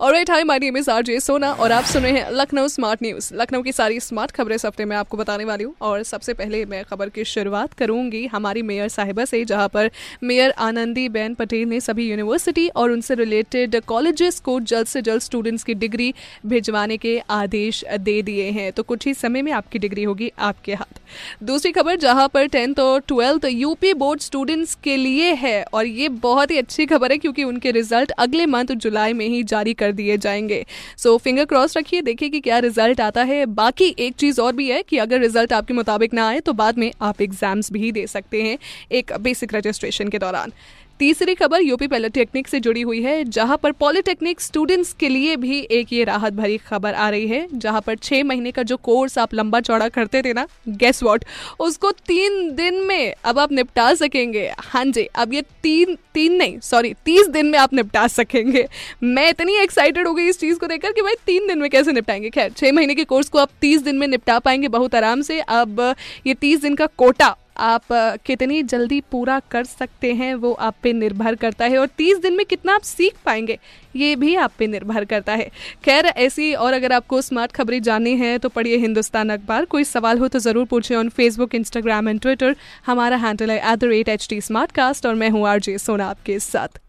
alright hi my name is RJ Sona और आप सुन रहे हैं लखनऊ स्मार्ट न्यूज़ लखनऊ की सारी स्मार्ट खबरें इस हफ़्ते में आपको बताने वाली हूँ और सबसे पहले मैं खबर की शुरुआत करूँगी हमारी मेयर साहिबा से, जहाँ पर मेयर आनंदी बेन पटेल ने सभी यूनिवर्सिटी और उनसे रिलेटेड कॉलेजेस को जल्द से जल्द स्टूडेंट्स की डिग्री भिजवाने के आदेश दे दिए हैं। तो कुछ ही समय में आपकी डिग्री होगी आपके हाथ। दूसरी खबर, जहाँ पर टेंथ और ट्वेल्थ यूपी बोर्ड स्टूडेंट्स के लिए है, और ये बहुत ही अच्छी खबर है क्योंकि उनके रिज़ल्ट अगले मंथ जुलाई में ही जारी कर दिए जाएँगे। सो फिंगर क्रॉस रखिए, देखिए कि क्या रिज़ल्ट आता है। बाकी एक चीज़ और भी है कि अगर रिज़ल्ट आपके मुताबिक ना आए तो बाद में आप एग्ज़ाम्स भी दे सकते हैं एक बेसिक रजिस्ट्रेशन के दौरान। तीसरी खबर यूपी पॉलिटेक्निक से जुड़ी हुई है, जहाँ पर पॉलिटेक्निक स्टूडेंट्स के लिए भी एक ये राहत भरी खबर आ रही है, जहाँ पर छह महीने का जो कोर्स आप लंबा चौड़ा करते थे ना गेस वॉट उसको तीन दिन में अब आप निपटा सकेंगे। हाँ जी, अब ये तीन तीन नहीं सॉरी तीस दिन में आप निपटा सकेंगे। मैं इतनी एक्साइटेड हो गई इस चीज़ को देखकर कि भाई तीन दिन में कैसे निपटाएँगे? खैर, छह महीने के कोर्स को आप तीस दिन में निपटा पाएँगे बहुत आराम से। अब ये तीस दिन का कोटा आप कितनी जल्दी पूरा कर सकते हैं वो आप पे निर्भर करता है। और तीस दिन में कितना आप सीख पाएँगे ये भी आप पे निर्भर करता है। खैर ऐसी और अगर आपको स्मार्ट खबरें जाननी है तो पढ़िए हिंदुस्तान अखबार। कोई सवाल हो तो ज़रूर पूछें on Facebook Instagram and Twitter हमारा हैंडल है at the rate H T Smartcast और मैं हूँ आर जे सोना आपके साथ।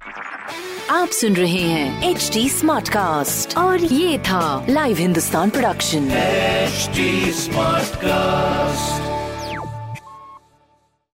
आप सुन रहे हैं एच टी स्मार्ट कास्ट और ये था live Hindustan production smart cast